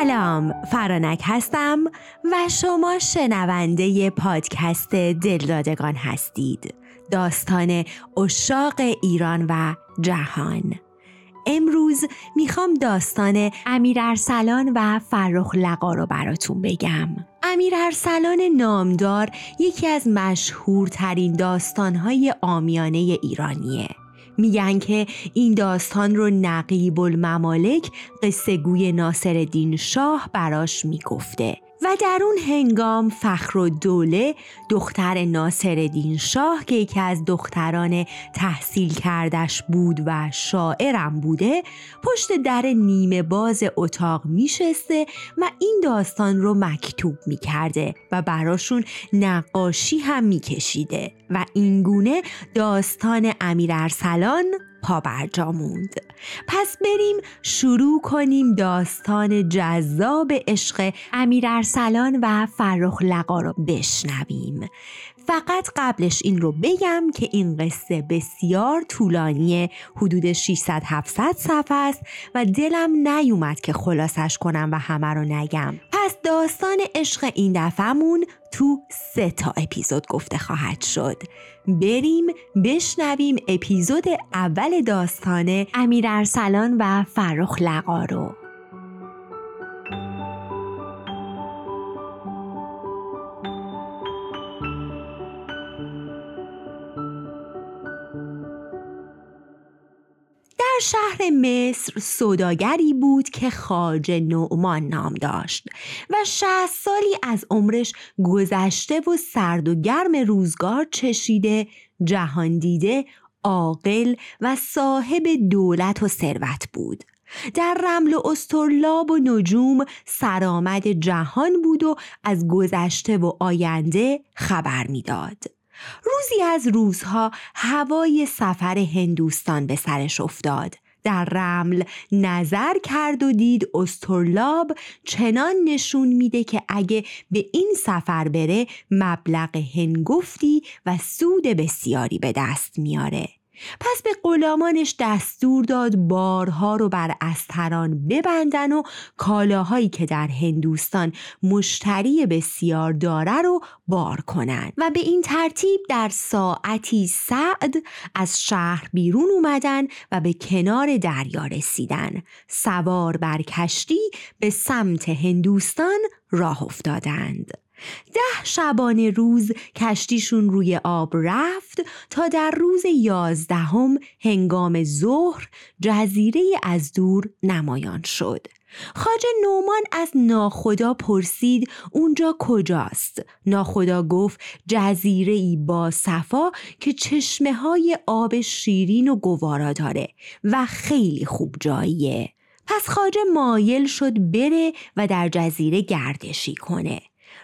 سلام فرانک هستم و شما شنونده پادکست دلدادگان هستید. داستان اشاق ایران و جهان. امروز می‌خوام داستان امیر ارسلان و فرخ لقا رو براتون بگم. امیر ارسلان نامدار یکی از مشهورترین داستانهای آمیانه ایرانیه. میگن که این داستان رو نقیب الممالک قصه گوی ناصر شاه براش می‌گفته. و در اون هنگام فخر و دوله دختر ناصرالدین شاه که یکی از دختران تحصیل کردش بود و شاعرم بوده پشت در نیمه باز اتاق میشسته و این داستان رو مکتوب می‌کرده و براشون نقاشی هم میکشیده. و اینگونه داستان امیر ارسلان پا برجا موند. پس بریم شروع کنیم داستان جذاب عشق امیر ارسلان و فرخ لقا رو بشنویم. فقط قبلش این رو بگم که این قصه بسیار طولانیه. حدود 600 700 صفحه است و دلم نیومد که خلاصش کنم و همه رو نگم. پس داستان عشق این دفعمون تو سه تا اپیزود گفته خواهد شد. بریم بشنویم اپیزود اول داستان امیر ارسلان و فرخ لقا رو. شهر مصر سوداگری بود که خاج نعمان نام داشت و شهست سالی از عمرش گذشته و سرد و گرم روزگار چشیده جهان دیده عاقل و صاحب دولت و ثروت بود در رمل و استرلاب و نجوم سرآمد جهان بود و از گذشته و آینده خبر می‌داد. روزی از روزها هوای سفر هندوستان به سرش افتاد. در رمل نظر کرد و دید استرلاب چنان نشون میده که اگه به این سفر بره مبلغ هنگفتی و سود بسیاری به دست میاره. پس به غلامانش دستور داد بارها رو بر استران ببندن و کالاهایی که در هندوستان مشتری بسیار داره رو بار کنند. و به این ترتیب در ساعتی سعد از شهر بیرون اومدن و به کنار دریا رسیدن. سوار بر کشتی به سمت هندوستان راه افتادند. ده شبانه روز کشتیشون روی آب رفت تا در روز یازدهم هنگام ظهر جزیره از دور نمایان شد خاج نومان از ناخدا پرسید اونجا کجاست؟ ناخدا گفت جزیره ای با صفا که چشمه های آب شیرین و گوارا داره و خیلی خوب جاییه. پس خاجه مایل شد بره و در جزیره گردشی کنه.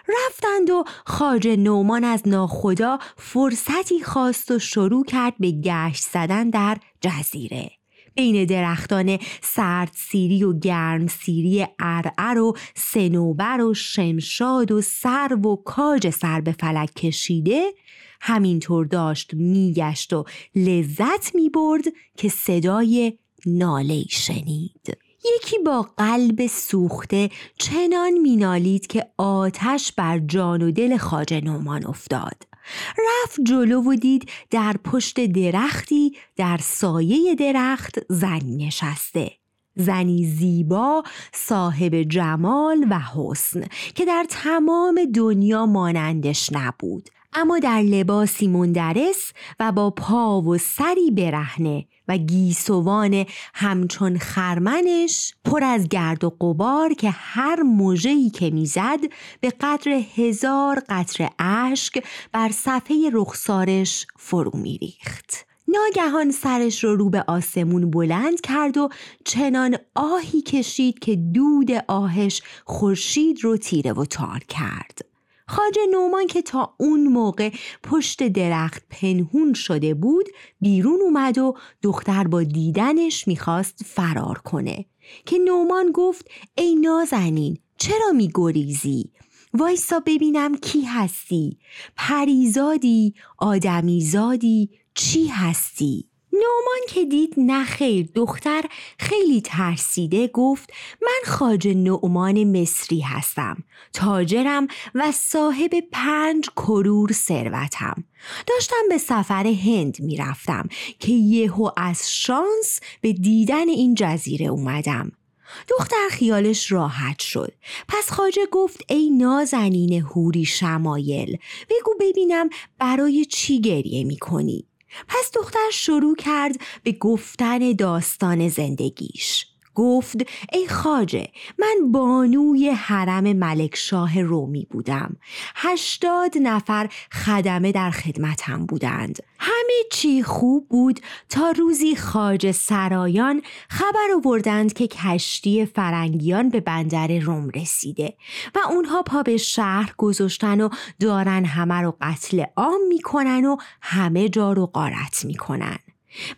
رفتند و خاج نومان از ناخدا فرصتی خواست و شروع کرد به گشت زدن در جزیره. بین درختان سرد سیری و گرم سیری ارعر و سنوبر و شمشاد و سرو و کاج سر به فلک کشیده همینطور داشت میگشت و لذت می‌برد که صدای ناله شنید. یکی با قلب سوخته چنان مینالید که آتش بر جان و دل خاج نومان افتاد. رفت جلو و دید در پشت درختی در سایه درخت زن نشسته. زنی زیبا صاحب جمال و حسن که در تمام دنیا مانندش نبود. اما در لباسی مندرس و با پا و سری برهنه و گیسوان همچون خرمنش پر از گرد و قبار که هر موجهی که می‌زد به قدر هزار قطر اشک بر صفحه رخسارش فرو میریخت. ناگهان سرش رو رو به آسمون بلند کرد و چنان آهی کشید که دود آهش خورشید رو تیره و تار کرد. خاج نومان که تا اون موقع پشت درخت پنهون شده بود بیرون اومد و دختر با دیدنش می‌خواست فرار کنه که نومان گفت ای نازنین چرا میگریزی؟ وایسا ببینم کی هستی؟ پریزادی؟ آدمیزادی؟ چی هستی؟ نومان که دید نخیر دختر خیلی ترسیده گفت من خاج نعمان مصری هستم تاجرم و صاحب پنج کرور ثروتم. داشتم به سفر هند می‌رفتم که یهو از شانس به دیدن این جزیره اومدم. دختر خیالش راحت شد. پس خاجه گفت ای نازنین هوری شمایل بگو ببینم برای چی گریه می‌کنی. پس دختر شروع کرد به گفتن داستان زندگیش. گفت ای خاجه من بانوی حرم ملک شاه رومی بودم. هشتاد نفر خدمه در خدمتم بودند. همه چی خوب بود تا روزی خاج سرایان خبر آوردند که کشتی فرنگیان به بندر روم رسیده و اونها پا به شهر گذاشتن و دارن همه رو قتل عام می‌کنن و همه جا رو غارت می‌کنن.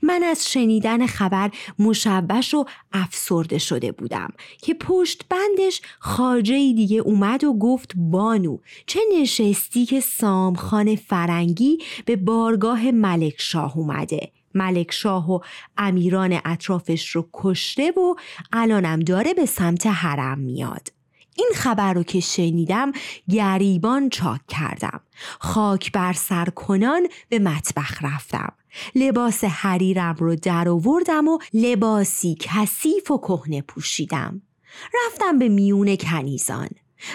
من از شنیدن خبر مشبش و افسرده شده بودم که پشت بندش خاجه دیگه اومد و گفت بانو چه نشستی که سامخان فرنگی به بارگاه ملک شاه اومده؟ ملک شاه و امیران اطرافش رو کشته و الانم داره به سمت حرم میاد. این خبر رو که شنیدم گریبان چاک کردم. خاک بر سر کنان به مطبخ رفتم. لباس حریرم رو در آوردم و لباسی کثیف و کهنه پوشیدم. رفتم به میون کنیزان.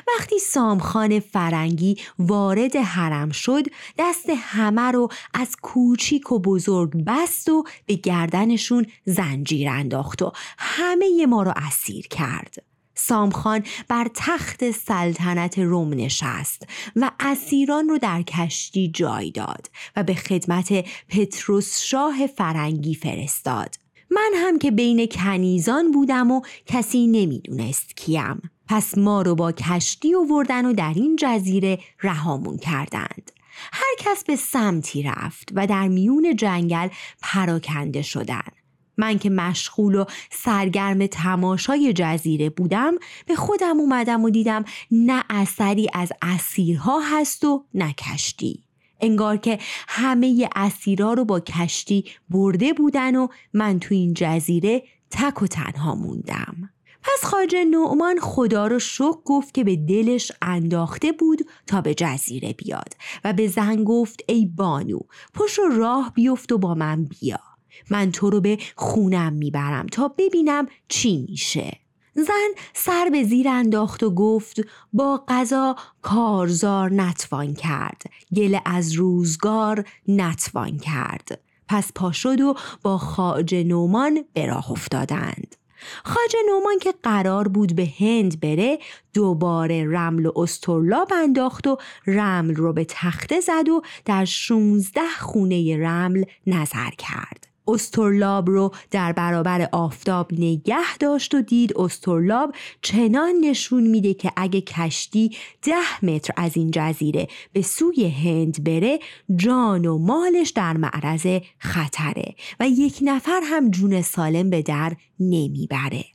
وقتی سامخان فرنگی وارد حرم شد دست همه رو از کوچیک و بزرگ بست و به گردنشون زنجیر انداخت و همه ما رو اسیر کرد. سامخان بر تخت سلطنت روم نشست و اسیران رو در کشتی جای داد و به خدمت پتروس شاه فرنگی فرستاد. من هم که بین کنیزان بودم و کسی نمی‌دونست کیم. پس ما رو با کشتی آوردن و در این جزیره رهامون کردند. هر کس به سمتی رفت و در میون جنگل پراکنده شدند. من که مشغول و سرگرم تماشای جزیره بودم به خودم اومدم و دیدم نه اثری از اسیرها هست و نه کشتی. انگار که همه اسیرها رو با کشتی برده بودن و من تو این جزیره تک و تنها موندم. پس خاجه نعمان خدا رو شک گفت که به دلش انداخته بود تا به جزیره بیاد و به زن گفت ای بانو پشت راه بیفت و با من بیا. من تو رو به خونم می‌برم تا ببینم چی میشه. زن سر به زیر انداخت و گفت با قضا کارزار نتوان کرد. گله از روزگار نتوان کرد. پس پا شد و با خاج نومان به راه افتادند. خاج نومان که قرار بود به هند بره دوباره رمل و استرلاب انداخت و رمل رو به تخته زد و در 16 خونه رمل نظر کرد. استرلاب رو در برابر آفتاب نگه داشت و دید استرلاب چنان نشون میده که اگه کشتی ده متر از این جزیره به سوی هند بره جان و مالش در معرض خطره و یک نفر هم جون سالم به در نمی‌بره.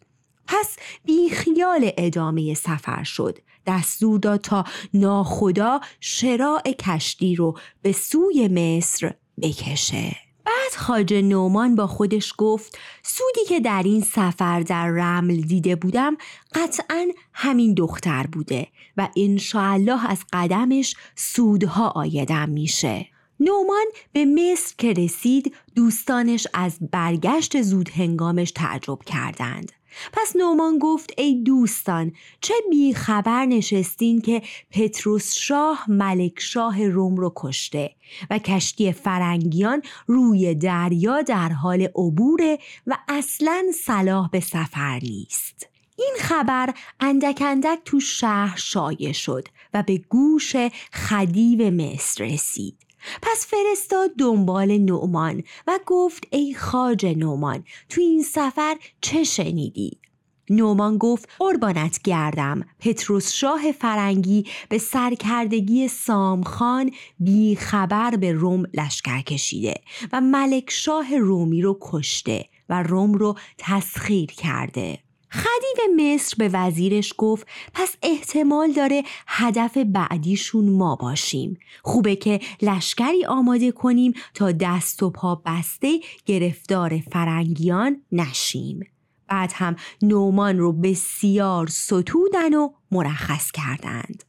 پس بیخیال ادامه سفر شد. دستور داد تا ناخدا شراع کشتی رو به سوی مصر بکشه. بعد خاج نومان با خودش گفت سودی که در این سفر در رمل دیده بودم قطعا همین دختر بوده و انشاالله از قدمش سودها آیدم میشه. نومان به مصر که رسید دوستانش از برگشت زود هنگامش تعجب کردند. پس نومان گفت ای دوستان چه بی خبر نشستین که پتروس شاه ملک شاه روم رو کشته و کشتی فرنگیان روی دریا در حال عبوره و اصلا صلاح به سفر نیست. این خبر اندک اندک تو شهر شایع شد و به گوش خدیو مصر رسید. پس فرستاد دنبال نعمان و گفت ای خاج نعمان تو این سفر چه شنیدی؟ نومان گفت قربانت گردم پتروس شاه فرنگی به سرکردگی سامخان بی خبر به روم لشکر کشیده و ملک شاه رومی رو کشته و روم رو تسخیر کرده خدیو مصر به وزیرش گفت پس احتمال داره هدف بعدیشون ما باشیم. خوبه که لشکری آماده کنیم تا دست و پا بسته گرفتار فرنگیان نشیم. بعد هم نومان رو بسیار ستودن و مرخص کردند.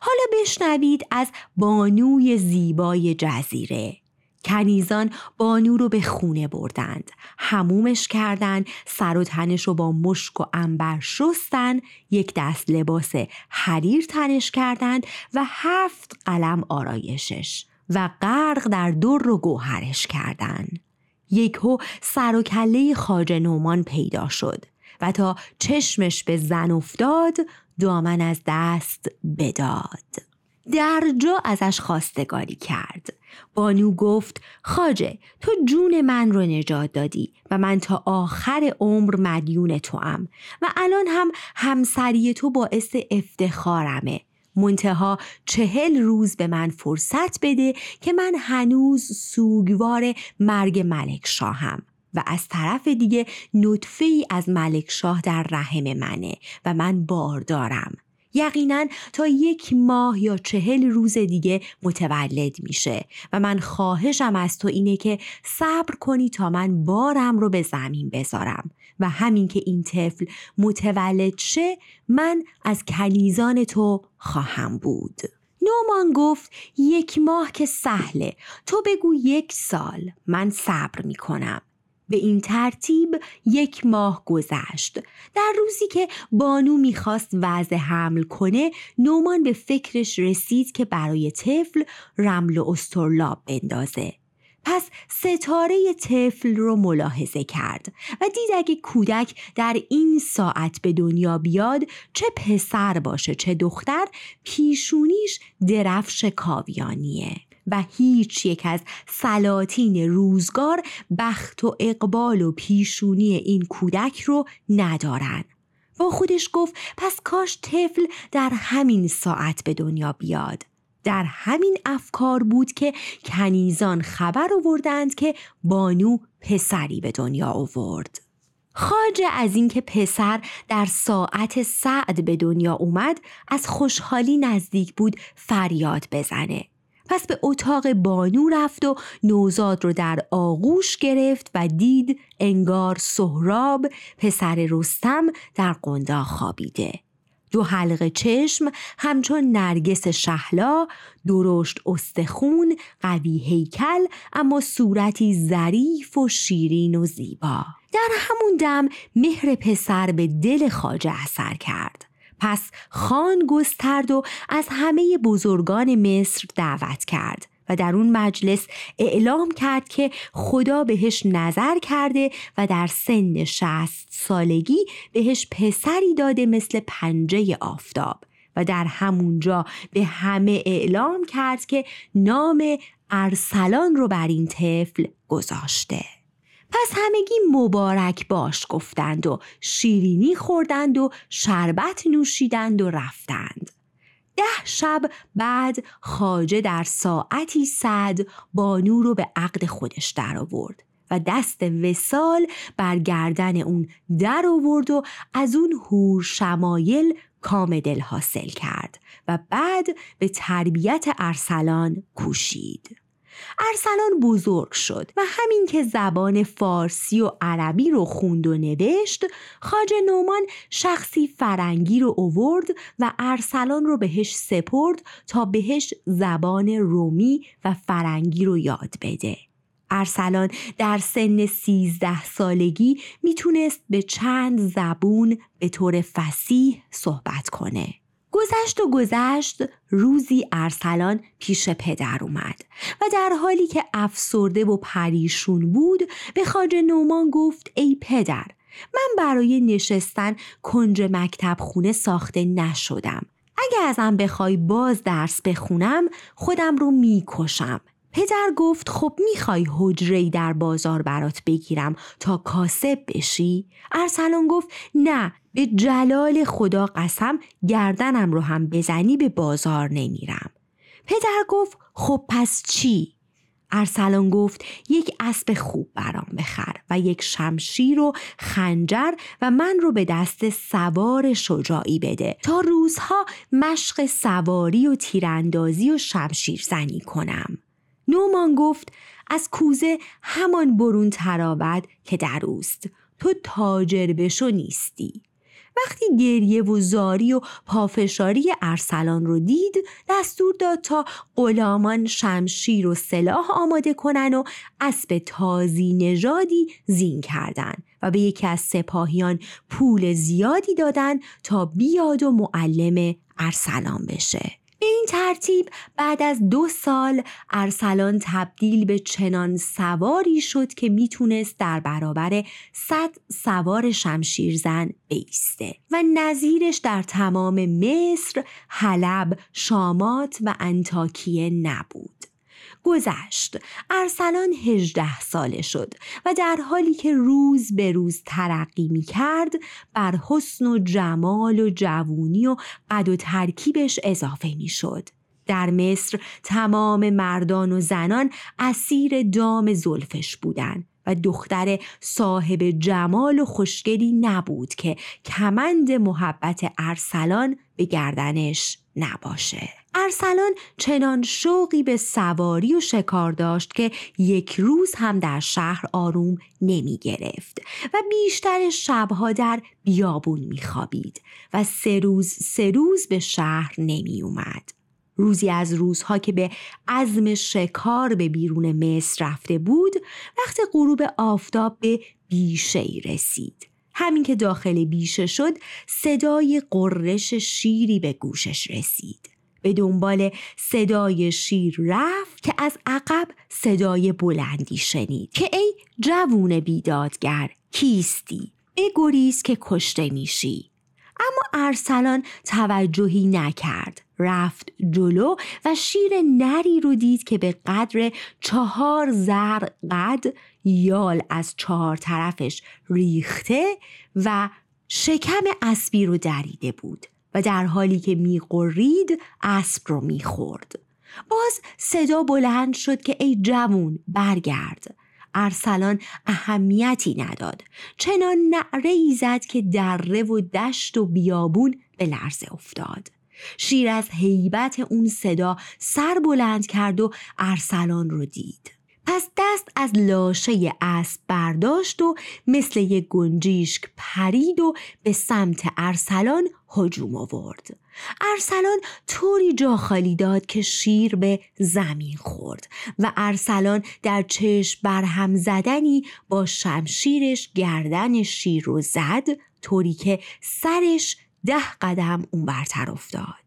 حالا بشنوید از بانوی زیبای جزیره. کنیزان بانو رو به خونه بردند. همومش کردند سر و تنش رو با مشک و انبر شستن یک دست لباس حریر تنش کردند و هفت قلم آرایشش و غرق در در و گوهرش کردند یکهو سر و کله خاج نومان پیدا شد و تا چشمش به زن افتاد دامن از دست بداد. در جا ازش خواستگاری کرد. بانو گفت خاجه تو جون من رو نجات دادی و من تا آخر عمر مدیون تو هم و الان هم همسری تو باعث افتخارمه. منتها چهل روز به من فرصت بده که من هنوز سوگوار مرگ ملک شاهم و از طرف دیگه نطفه ای از ملک شاه در رحم منه و من باردارم. یقینا تا یک ماه یا چهل روز دیگه متولد میشه. و من خواهشم از تو اینه که صبر کنی تا من بارم رو به زمین بذارم. و همین که این طفل متولد شه من از کنیزان تو خواهم بود. نومان گفت یک ماه که سهله. تو بگو یک سال. من صبر می‌کنم. به این ترتیب یک ماه گذشت. در روزی که بانو می‌خواست وضع حمل کنه نومان به فکرش رسید که برای طفل رمل و استرلاب بندازه. پس ستاره طفل رو ملاحظه کرد و دید اگه کودک در این ساعت به دنیا بیاد چه پسر باشه چه دختر پیشونیش درفش کاویانیه. و هیچ یک از سلاطین روزگار بخت و اقبال و پیشونی این کودک رو ندارن. با خودش گفت پس کاش طفل در همین ساعت به دنیا بیاد. در همین افکار بود که کنیزان خبر آوردند که بانو پسری به دنیا آورد. خاجه از اینکه پسر در ساعت سعد به دنیا اومد از خوشحالی نزدیک بود فریاد بزنه. پس به اتاق بانو رفت و نوزاد رو در آغوش گرفت و دید انگار سهراب پسر رستم در قندا خوابیده. دو حلقه چشم همچون نرگس شهلا درشت استخون قوی هیکل اما صورتی ظریف و شیرین و زیبا. در همون دم مهر پسر به دل خاجه اثر کرد. پس خان گسترد و از همه بزرگان مصر دعوت کرد و در اون مجلس اعلام کرد که خدا بهش نظر کرده و در سن شست سالگی بهش پسری داده مثل پنجه آفتاب و در همونجا به همه اعلام کرد که نام ارسلان رو بر این طفل گذاشته. پس همگی مبارک باش گفتند و شیرینی خوردند و شربت نوشیدند و رفتند. ده شب بعد خاجه در ساعتی صد بانو رو به عقد خودش در آورد و دست وسال بر گردن اون در آورد و از اون هور شمایل کام دل حاصل کرد و بعد به تربیت ارسلان کوشید. ارسلان بزرگ شد و همین که زبان فارسی و عربی رو خوند و نوشت خاج نومان شخصی فرنگی رو اوورد و ارسلان رو بهش سپرد تا بهش زبان رومی و فرنگی رو یاد بده. ارسلان در سن سیزده سالگی می‌تونست به چند زبون به طور فسیح صحبت کنه. گذشت و گذشت روزی ارسلان پیش پدر اومد و در حالی که افسرده و پریشون بود به خاج نومان گفت ای پدر من برای نشستن کنج مکتب خونه ساخته نشدم. اگه ازم بخوای باز درس بخونم خودم رو می‌کشم. پدر گفت خب می‌خوای حجره در بازار برات بگیرم تا کاسب بشی؟ ارسلان گفت نه به جلال خدا قسم گردنم رو هم بزنی به بازار نمیرم. پدر گفت خب پس چی؟ ارسلان گفت یک اسب خوب برام بخر و یک شمشیر و خنجر و من رو به دست سوار شجاعی بده تا روزها مشق سواری و تیراندازی و شمشیر زنی کنم نومان گفت از کوزه همان برون تراود که در اوست. تو تاجر بشو نیستی. وقتی گریه و زاری و پافشاری ارسلان رو دید دستور داد تا غلامان شمشیر و سلاح آماده کنن و اسب تازی نژادی زین کردن و به یکی از سپاهیان پول زیادی دادن تا بیاد و معلم ارسلان بشه. به این ترتیب بعد از دو سال ارسلان تبدیل به چنان سواری شد که می‌تونست در برابر صد سوار شمشیرزن بیسته و نظیرش در تمام مصر، حلب، شامات و انتاکیه نبود. گذشت ارسلان هجده ساله شد و در حالی که روز به روز ترقی می کرد بر حسن و جمال و جوونی و قد و ترکیبش اضافه می شد. در مصر تمام مردان و زنان اسیر دام زلفش بودند و دختر صاحب جمال و خوشگلی نبود که کمند محبت ارسلان به گردنش نباشه. ارسلان چنان شوقی به سواری و شکار داشت که یک روز هم در شهر آروم نمی گرفت و بیشتر شبها در بیابون می خوابید و سه روز سه روز به شهر نمی اومد. روزی از روزها که به عزم شکار به بیرون مصر رفته بود وقت غروب آفتاب به بیشه رسید. همین که داخل بیشه شد صدای قررش شیری به گوشش رسید. به دنبال صدای شیر رفت که از عقب صدای بلندی شنید که ای جوون بیدادگر کیستی؟ بگریز که کشته میشی. اما ارسلان توجهی نکرد. رفت جلو و شیر نری رو دید که به قدر چهار زر قد یال از چهار طرفش ریخته و شکم اسبی رو دریده بود و در حالی که میقرید اسب رو می‌خورد. باز صدا بلند شد که ای جوون برگرد. ارسلان اهمیتی نداد. چنان نعره ای زد که دره و دشت و بیابون به لرزه افتاد. شیر از حیبت اون صدا سر بلند کرد و ارسلان رو دید. پس دست از لاشه اسب برداشت و مثل یک گنجیشک پرید و به سمت ارسلان هجوم آورد. ارسلان طوری جا خالی داد که شیر به زمین خورد و ارسلان در چشم برهم زدنی با شمشیرش گردن شیر رو زد طوری که سرش ده قدم اون برتر افتاد.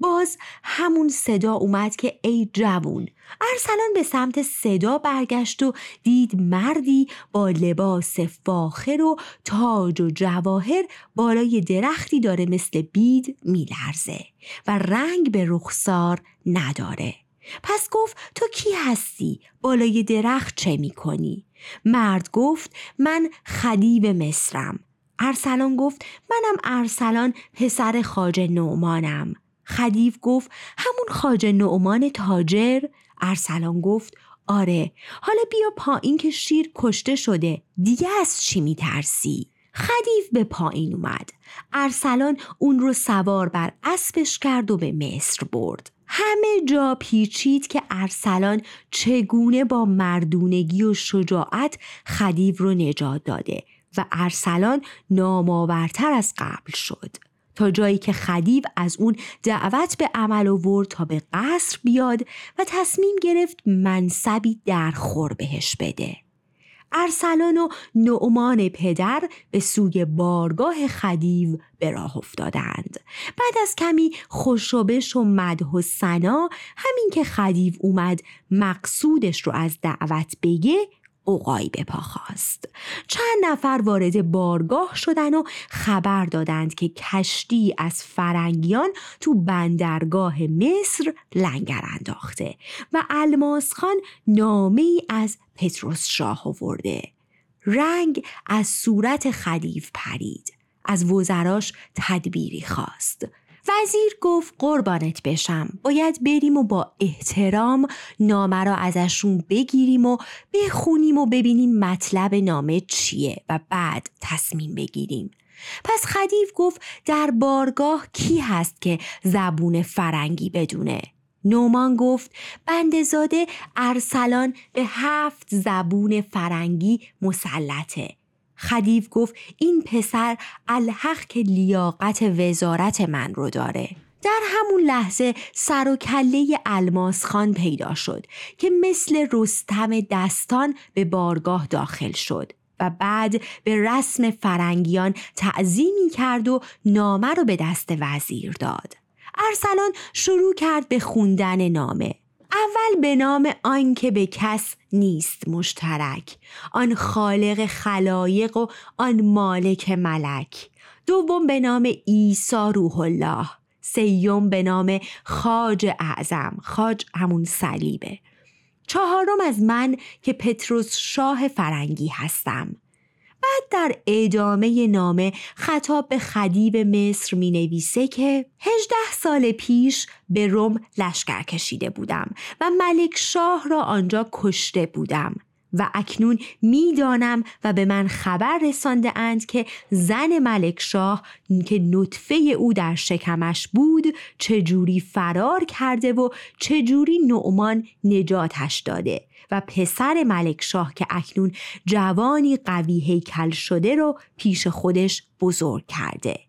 باز همون صدا اومد که ای جوون ارسلان به سمت صدا برگشت و دید مردی با لباس فاخر و تاج و جواهر بالای درختی داره مثل بید میلرزه و رنگ به رخسار نداره پس گفت تو کی هستی؟ بالای درخت چه می‌کنی؟ مرد گفت من خدیب مصرم ارسلان گفت منم ارسلان پسر خاج نومانم خدیو گفت همون خاج نعمان تاجر؟ ارسلان گفت آره. حالا بیا پایین که شیر کشته شده. دیگه از چی میترسی؟ خدیو به پایین اومد. ارسلان اون رو سوار بر اسبش کرد و به مصر برد. همه جا پیچید که ارسلان چگونه با مردونگی و شجاعت خدیو رو نجات داده و ارسلان نامآورتر از قبل شد. تا جایی که خدیو از اون دعوت به عمل آورد تا به قصر بیاد و تصمیم گرفت منصبی در خور بهش بده. ارسلان و نعمان پدر به سوی بارگاه خدیو به راه افتادند بعد از کمی خوشبش و مده و سنا همین که خدیو اومد مقصودش رو از دعوت بگه اوقایی به پا خواست. چند نفر وارد بارگاه شدن و خبر دادند که کشتی از فرنگیان تو بندرگاه مصر لنگر انداخته و الماس خان نامه ای از پتروس شاه آورده. رنگ از صورت خدیف پرید از وزراش تدبیری خواست. وزیر گفت قربانت بشم. باید بریم و با احترام نامه را ازشون بگیریم و بخونیم و ببینیم مطلب نامه چیه و بعد تصمیم بگیریم. پس خدیف گفت در بارگاه کی هست که زبون فرنگی بدونه؟ نومان گفت بندزاده ارسلان به هفت زبون فرنگی مسلطه. خدیف گفت این پسر الحق که لیاقت وزارت من رو داره در همون لحظه سر و کله الماس خان پیدا شد که مثل رستم دستان به بارگاه داخل شد و بعد به رسم فرنگیان تعظیمی کرد و نامه رو به دست وزیر داد. ارسلان شروع کرد به خوندن نامه. اول به نام آن که به کس نیست مشترک آن خالق خلایق و آن مالک ملک. دوم به نام عیسی روح الله سیوم به نام خاج اعظم خاج همون صلیبه. چهارم از من که پتروس شاه فرنگی هستم. بعد در ادامه نامه خطاب به خدیب مصر می نویسه که هجده سال پیش به روم لشکر کشیده بودم و ملک شاه را آنجا کشته بودم و اکنون می‌دانم و به من خبر رسانده اند که زن ملک شاه که نطفه او در شکمش بود چجوری فرار کرده و چجوری نعمان نجاتش داده. و پسر ملک شاه که اکنون جوانی قوی هیکل شده رو پیش خودش بزرگ کرده.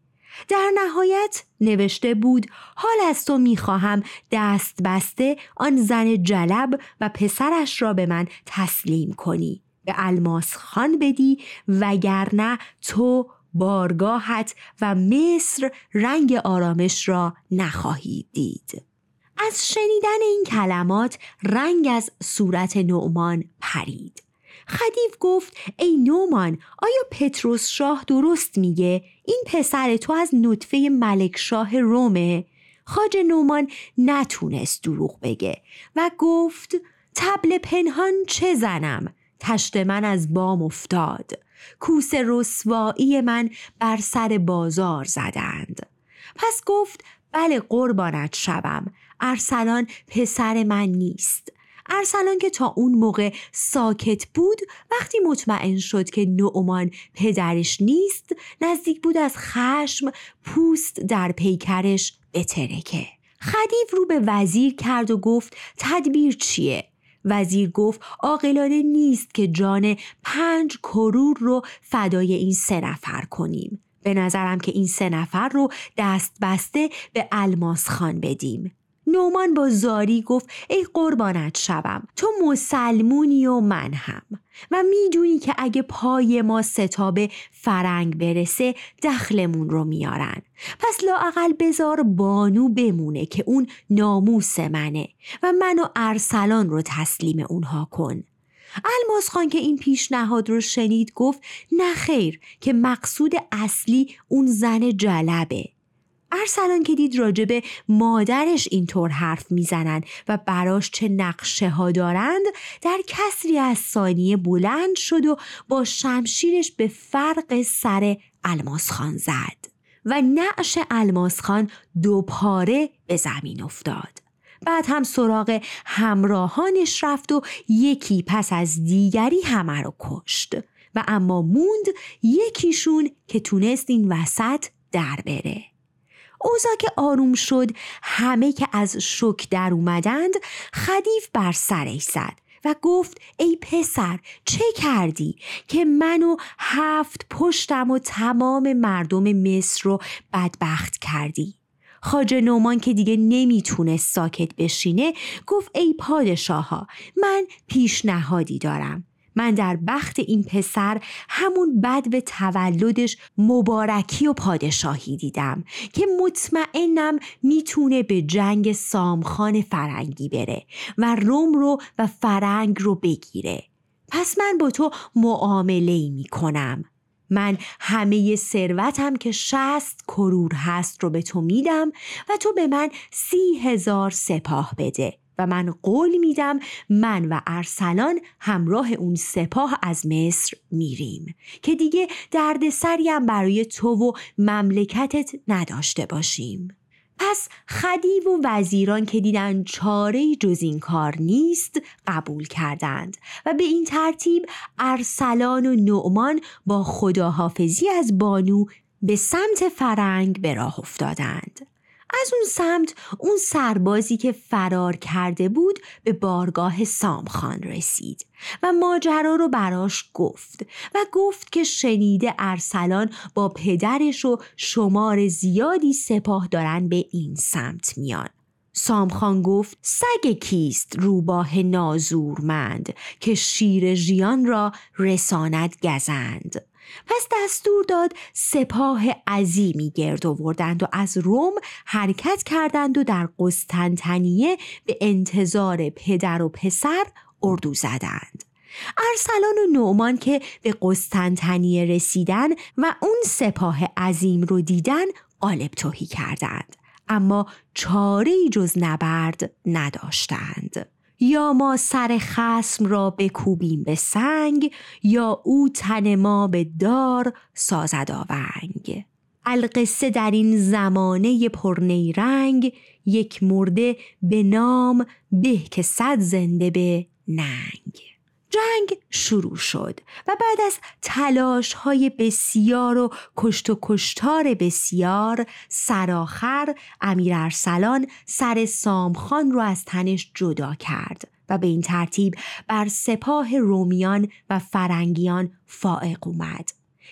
در نهایت نوشته بود حال از تو می‌خواهم دست بسته آن زن جلب و پسرش را به من تسلیم کنی. به الماس خان بدی وگرنه تو بارگاهت و مصر رنگ آرامش را نخواهید دید. از شنیدن این کلمات رنگ از صورت نعمان پرید. خدیف گفت ای نومان آیا پتروس شاه درست میگه؟ این پسر تو از نطفه ملک شاه رومه. خاج نومان نتونست دروغ بگه و گفت تبل پنهان چه زنم؟ تشت من از بام افتاد. کوس رسوایی من بر سر بازار زدند. پس گفت بله قربانت شوم. ارسلان پسر من نیست. ارسلان که تا اون موقع ساکت بود وقتی مطمئن شد که نعمان پدرش نیست نزدیک بود از خشم پوست در پیکرش بترکه. خدیف رو به وزیر کرد و گفت تدبیر چیه؟ وزیر گفت عاقلانه نیست که جان پنج کرور رو فدای این سه نفر کنیم. به نظرم که این سه نفر رو دست بسته به الماس خان بدیم. نومان با زاری گفت ای قربانت شوم تو مسلمونی و من هم. و می‌دونی که اگه پای ما ستابه فرنگ برسه دخلمون رو میارن. پس لااقل بزار بانو بمونه که اون ناموس منه و منو ارسلان رو تسلیم اونها کن. الماس خان که این پیشنهاد رو شنید گفت نه خیر که مقصود اصلی اون زن جلبه. ارسلان که دید راجبه مادرش اینطور حرف می‌زنن و براش چه نقشه ها دارند در کسری از ثانیه بلند شد و با شمشیرش به فرق سر الماس خان زد و نعش الماس خان دو پاره به زمین افتاد. بعد هم سراغ همراهانش رفت و یکی پس از دیگری همه رو کشت و اما موند یکیشون که تونست این وسط در بره. اوزا که آروم شد همه که از شک در اومدند خدیف بر سرش زد و گفت ای پسر چه کردی که منو هفت پشتم و تمام مردم مصر رو بدبخت کردی؟ خاجه نومان که دیگه نمی‌تونست ساکت بشینه گفت ای پادشاه ها من پیشنهادی دارم. من در بخت این پسر همون بد به تولدش مبارکی و پادشاهی دیدم که مطمئنم می‌تونه به جنگ سامخان فرنگی بره و روم رو و فرنگ رو بگیره پس من با تو معامله ای می کنم. من همه ثروتم که شست کرور هست رو به تو میدم و تو به من سی هزار سپاه بده و من قول میدم من و ارسلان همراه اون سپاه از مصر میریم. که دیگه دردسری هم برای تو و مملکتت نداشته باشیم. پس خدیو و وزیران که دیدن چاره جز این کار نیست قبول کردند و به این ترتیب ارسلان و نعمان با خداحافظی از بانو به سمت فرنگ به راه افتادند. از اون سمت اون سربازی که فرار کرده بود به بارگاه سامخان رسید و ماجرا رو براش گفت و گفت که شنیده ارسلان با پدرش و شمار زیادی سپاه دارن به این سمت میان. سامخان گفت سگ کیست روباه نازورمند که شیر ژیان را رساند گزند؟ پس دستور داد سپاه عظیمی گرد آوردند و از روم حرکت کردند و در قسطنطنیه به انتظار پدر و پسر اردو زدند. ارسلان و نعمان که به قسطنطنیه رسیدن و اون سپاه عظیم رو دیدن قالب توهی کردند. اما چاره جز نبرد نداشتند. یا ما سر خسم را بکوبیم به سنگ یا او تن ما به دار سازد آونگ. القصه در این زمانه پرنیرنگ یک مرده به نام به که صد زنده به ننگ. جنگ شروع شد و بعد از تلاش های بسیار و کشت و کشتار بسیار سراخر امیر ارسلان سر سامخان رو از تنش جدا کرد و به این ترتیب بر سپاه رومیان و فرنگیان فائق اومد.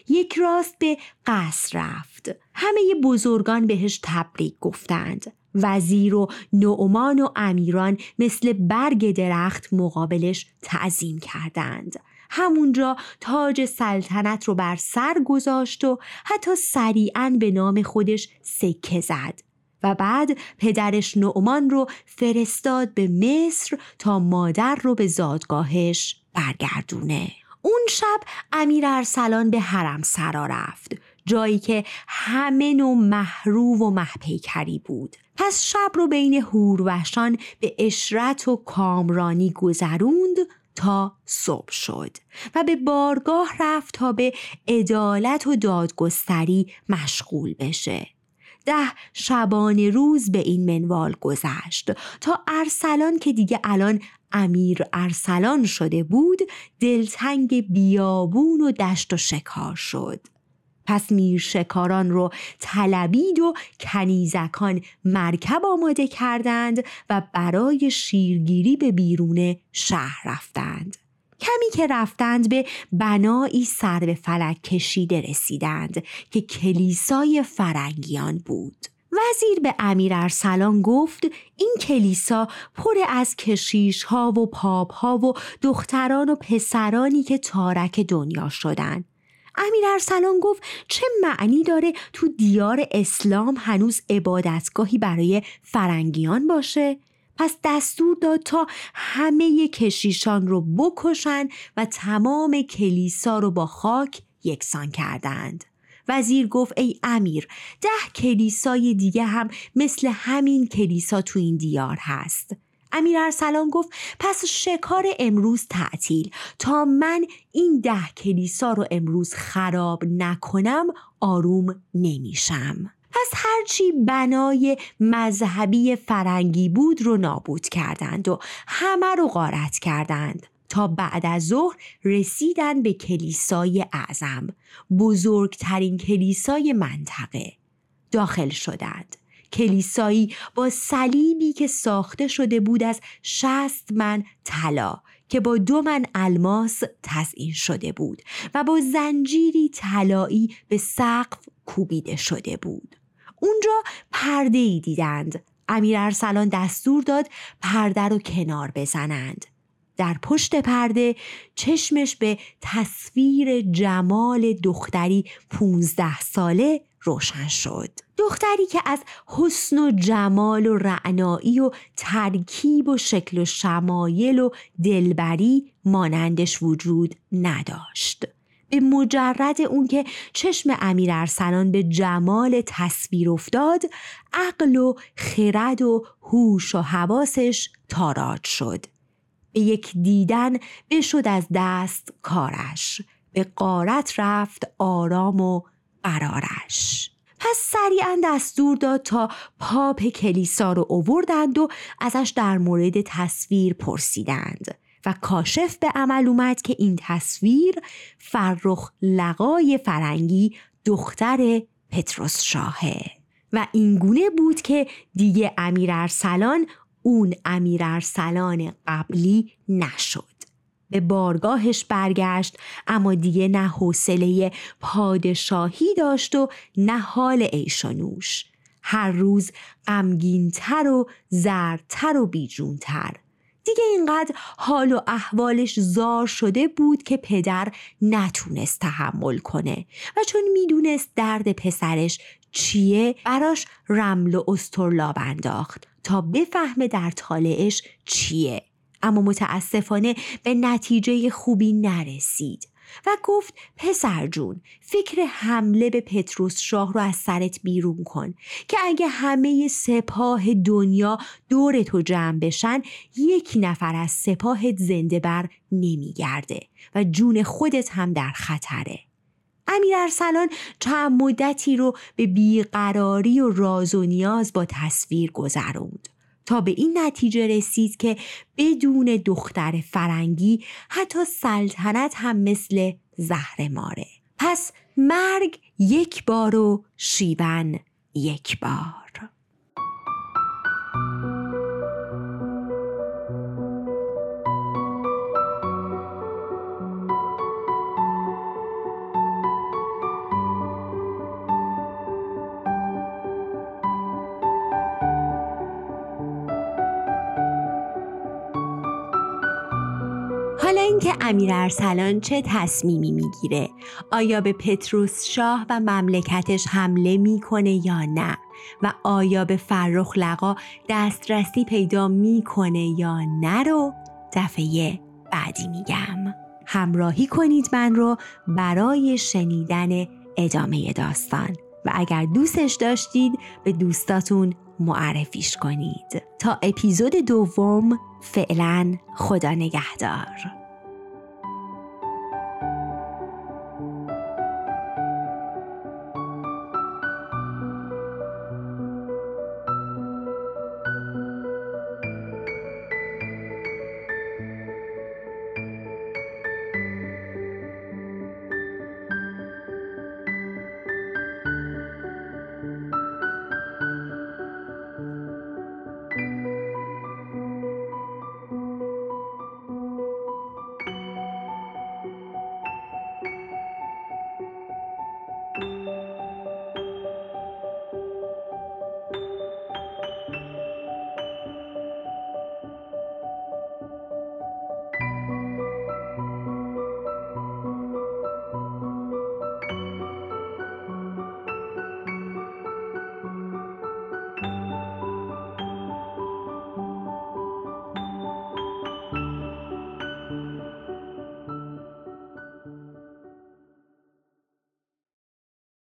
یک راست به قصر رفت. همه بزرگان بهش تبریک گفتند. وزیر و نعمان و امیران مثل برگ درخت مقابلش تعظیم کردند. همونجا تاج سلطنت رو بر سر گذاشت و حتی سریعا به نام خودش سکه زد و بعد پدرش نعمان رو فرستاد به مصر تا مادر رو به زادگاهش برگردونه. اون شب امیر ارسلان به حرم سرا رفت. جایی که همه نوع محرو و محپیکری بود. پس شب رو بین هوروشان به اشرت و کامرانی گذروند تا صبح شد و به بارگاه رفت تا به عدالت و دادگستری مشغول بشه. ده شبان روز به این منوال گذشت تا ارسلان که دیگه الان امیر ارسلان شده بود دلتنگ بیابون و دشت و شکار شد. پس میر شکاران رو طلبید و کنیزکان مرکب آماده کردند و برای شیرگیری به بیرون شهر رفتند. کمی که رفتند به بنایی سر به فلک کشیده رسیدند که کلیسای فرنگیان بود. وزیر به امیر ارسلان گفت این کلیسا پر از کشیش ها و پاپ ها و دختران و پسرانی که تارک دنیا شدند امیر ارسلان گفت چه معنی داره تو دیار اسلام هنوز عبادتگاهی برای فرنگیان باشه؟ پس دستور داد تا همه کشیشان رو بکشن و تمام کلیسا رو با خاک یکسان کردند. وزیر گفت ای امیر ده کلیسای دیگه هم مثل همین کلیسا تو این دیار هست. امیر ارسلان گفت پس شکار امروز تعطیل. تا من این ده کلیسا رو امروز خراب نکنم آروم نمیشم. پس هرچی بنای مذهبی فرنگی بود رو نابود کردند و همه رو غارت کردند. تا بعد از ظهر رسیدن به کلیسای اعظم بزرگترین کلیسای منطقه داخل شدند. کلیسایی با صلیبی که ساخته شده بود از شست من طلا که با دو من الماس تزئین شده بود و با زنجیری طلایی به سقف کوبیده شده بود. اونجا پرده ای دیدند. امیر ارسلان دستور داد پرده رو کنار بزنند. در پشت پرده چشمش به تصویر جمال دختری پونزده ساله روشن شد. دختری که از حسن و جمال و رعنایی و ترکیب و شکل و شمایل و دلبری مانندش وجود نداشت. به مجرد اون که چشم امیر ارسلان به جمال تصویر افتاد عقل و خرد و هوش و حواسش تاراج شد. به یک دیدن بشد از دست کارش. به قارت رفت آرام و قرارش. پس سریعا دستور داد تا پاپ کلیسا رو اووردند و ازش در مورد تصویر پرسیدند و کاشف به عمل اومد که این تصویر فرخ لقای فرنگی دختر پتروس شاهه. و اینگونه بود که دیگه امیر ارسلان اون امیر ارسلان قبلی نشد. به بارگاهش برگشت اما دیگه نه حوصله پادشاهی داشت و نه حال عیش و نوش. هر روز غمگینتر و زردتر و بیجونتر. دیگه اینقدر حال و احوالش زار شده بود که پدر نتونست تحمل کنه و چون می‌دونست درد پسرش چیه براش رمل و استرلاب انداخت. تا بفهمه در طالعش چیه. اما متاسفانه به نتیجه خوبی نرسید و گفت پسر جون فکر حمله به پتروس شاه رو از سرت بیرون کن که اگه همه سپاه دنیا دور تو جمع بشن یک نفر از سپاهت زنده بر نمیگرده و جون خودت هم در خطره. امیر ارسلان چند مدتی رو به بیقراری و راز و نیاز با تصویر گذروند. تا به این نتیجه رسید که بدون دختر فرنگی حتی سلطنت هم مثل زهر ماره. پس مرگ یک بار و شیون یک بار. امیر ارسلان چه تصمیمی می‌گیره؟ آیا به پتروس شاه و مملکتش حمله می‌کنه یا نه؟ و آیا به فرخ لقا دسترسی پیدا می‌کنه یا نه رو دفعه بعدی میگم. همراهی کنید من رو برای شنیدن ادامه داستان. و اگر دوستش داشتید به دوستاتون معرفیش کنید. تا اپیزود دوم فعلا خدا نگهدار.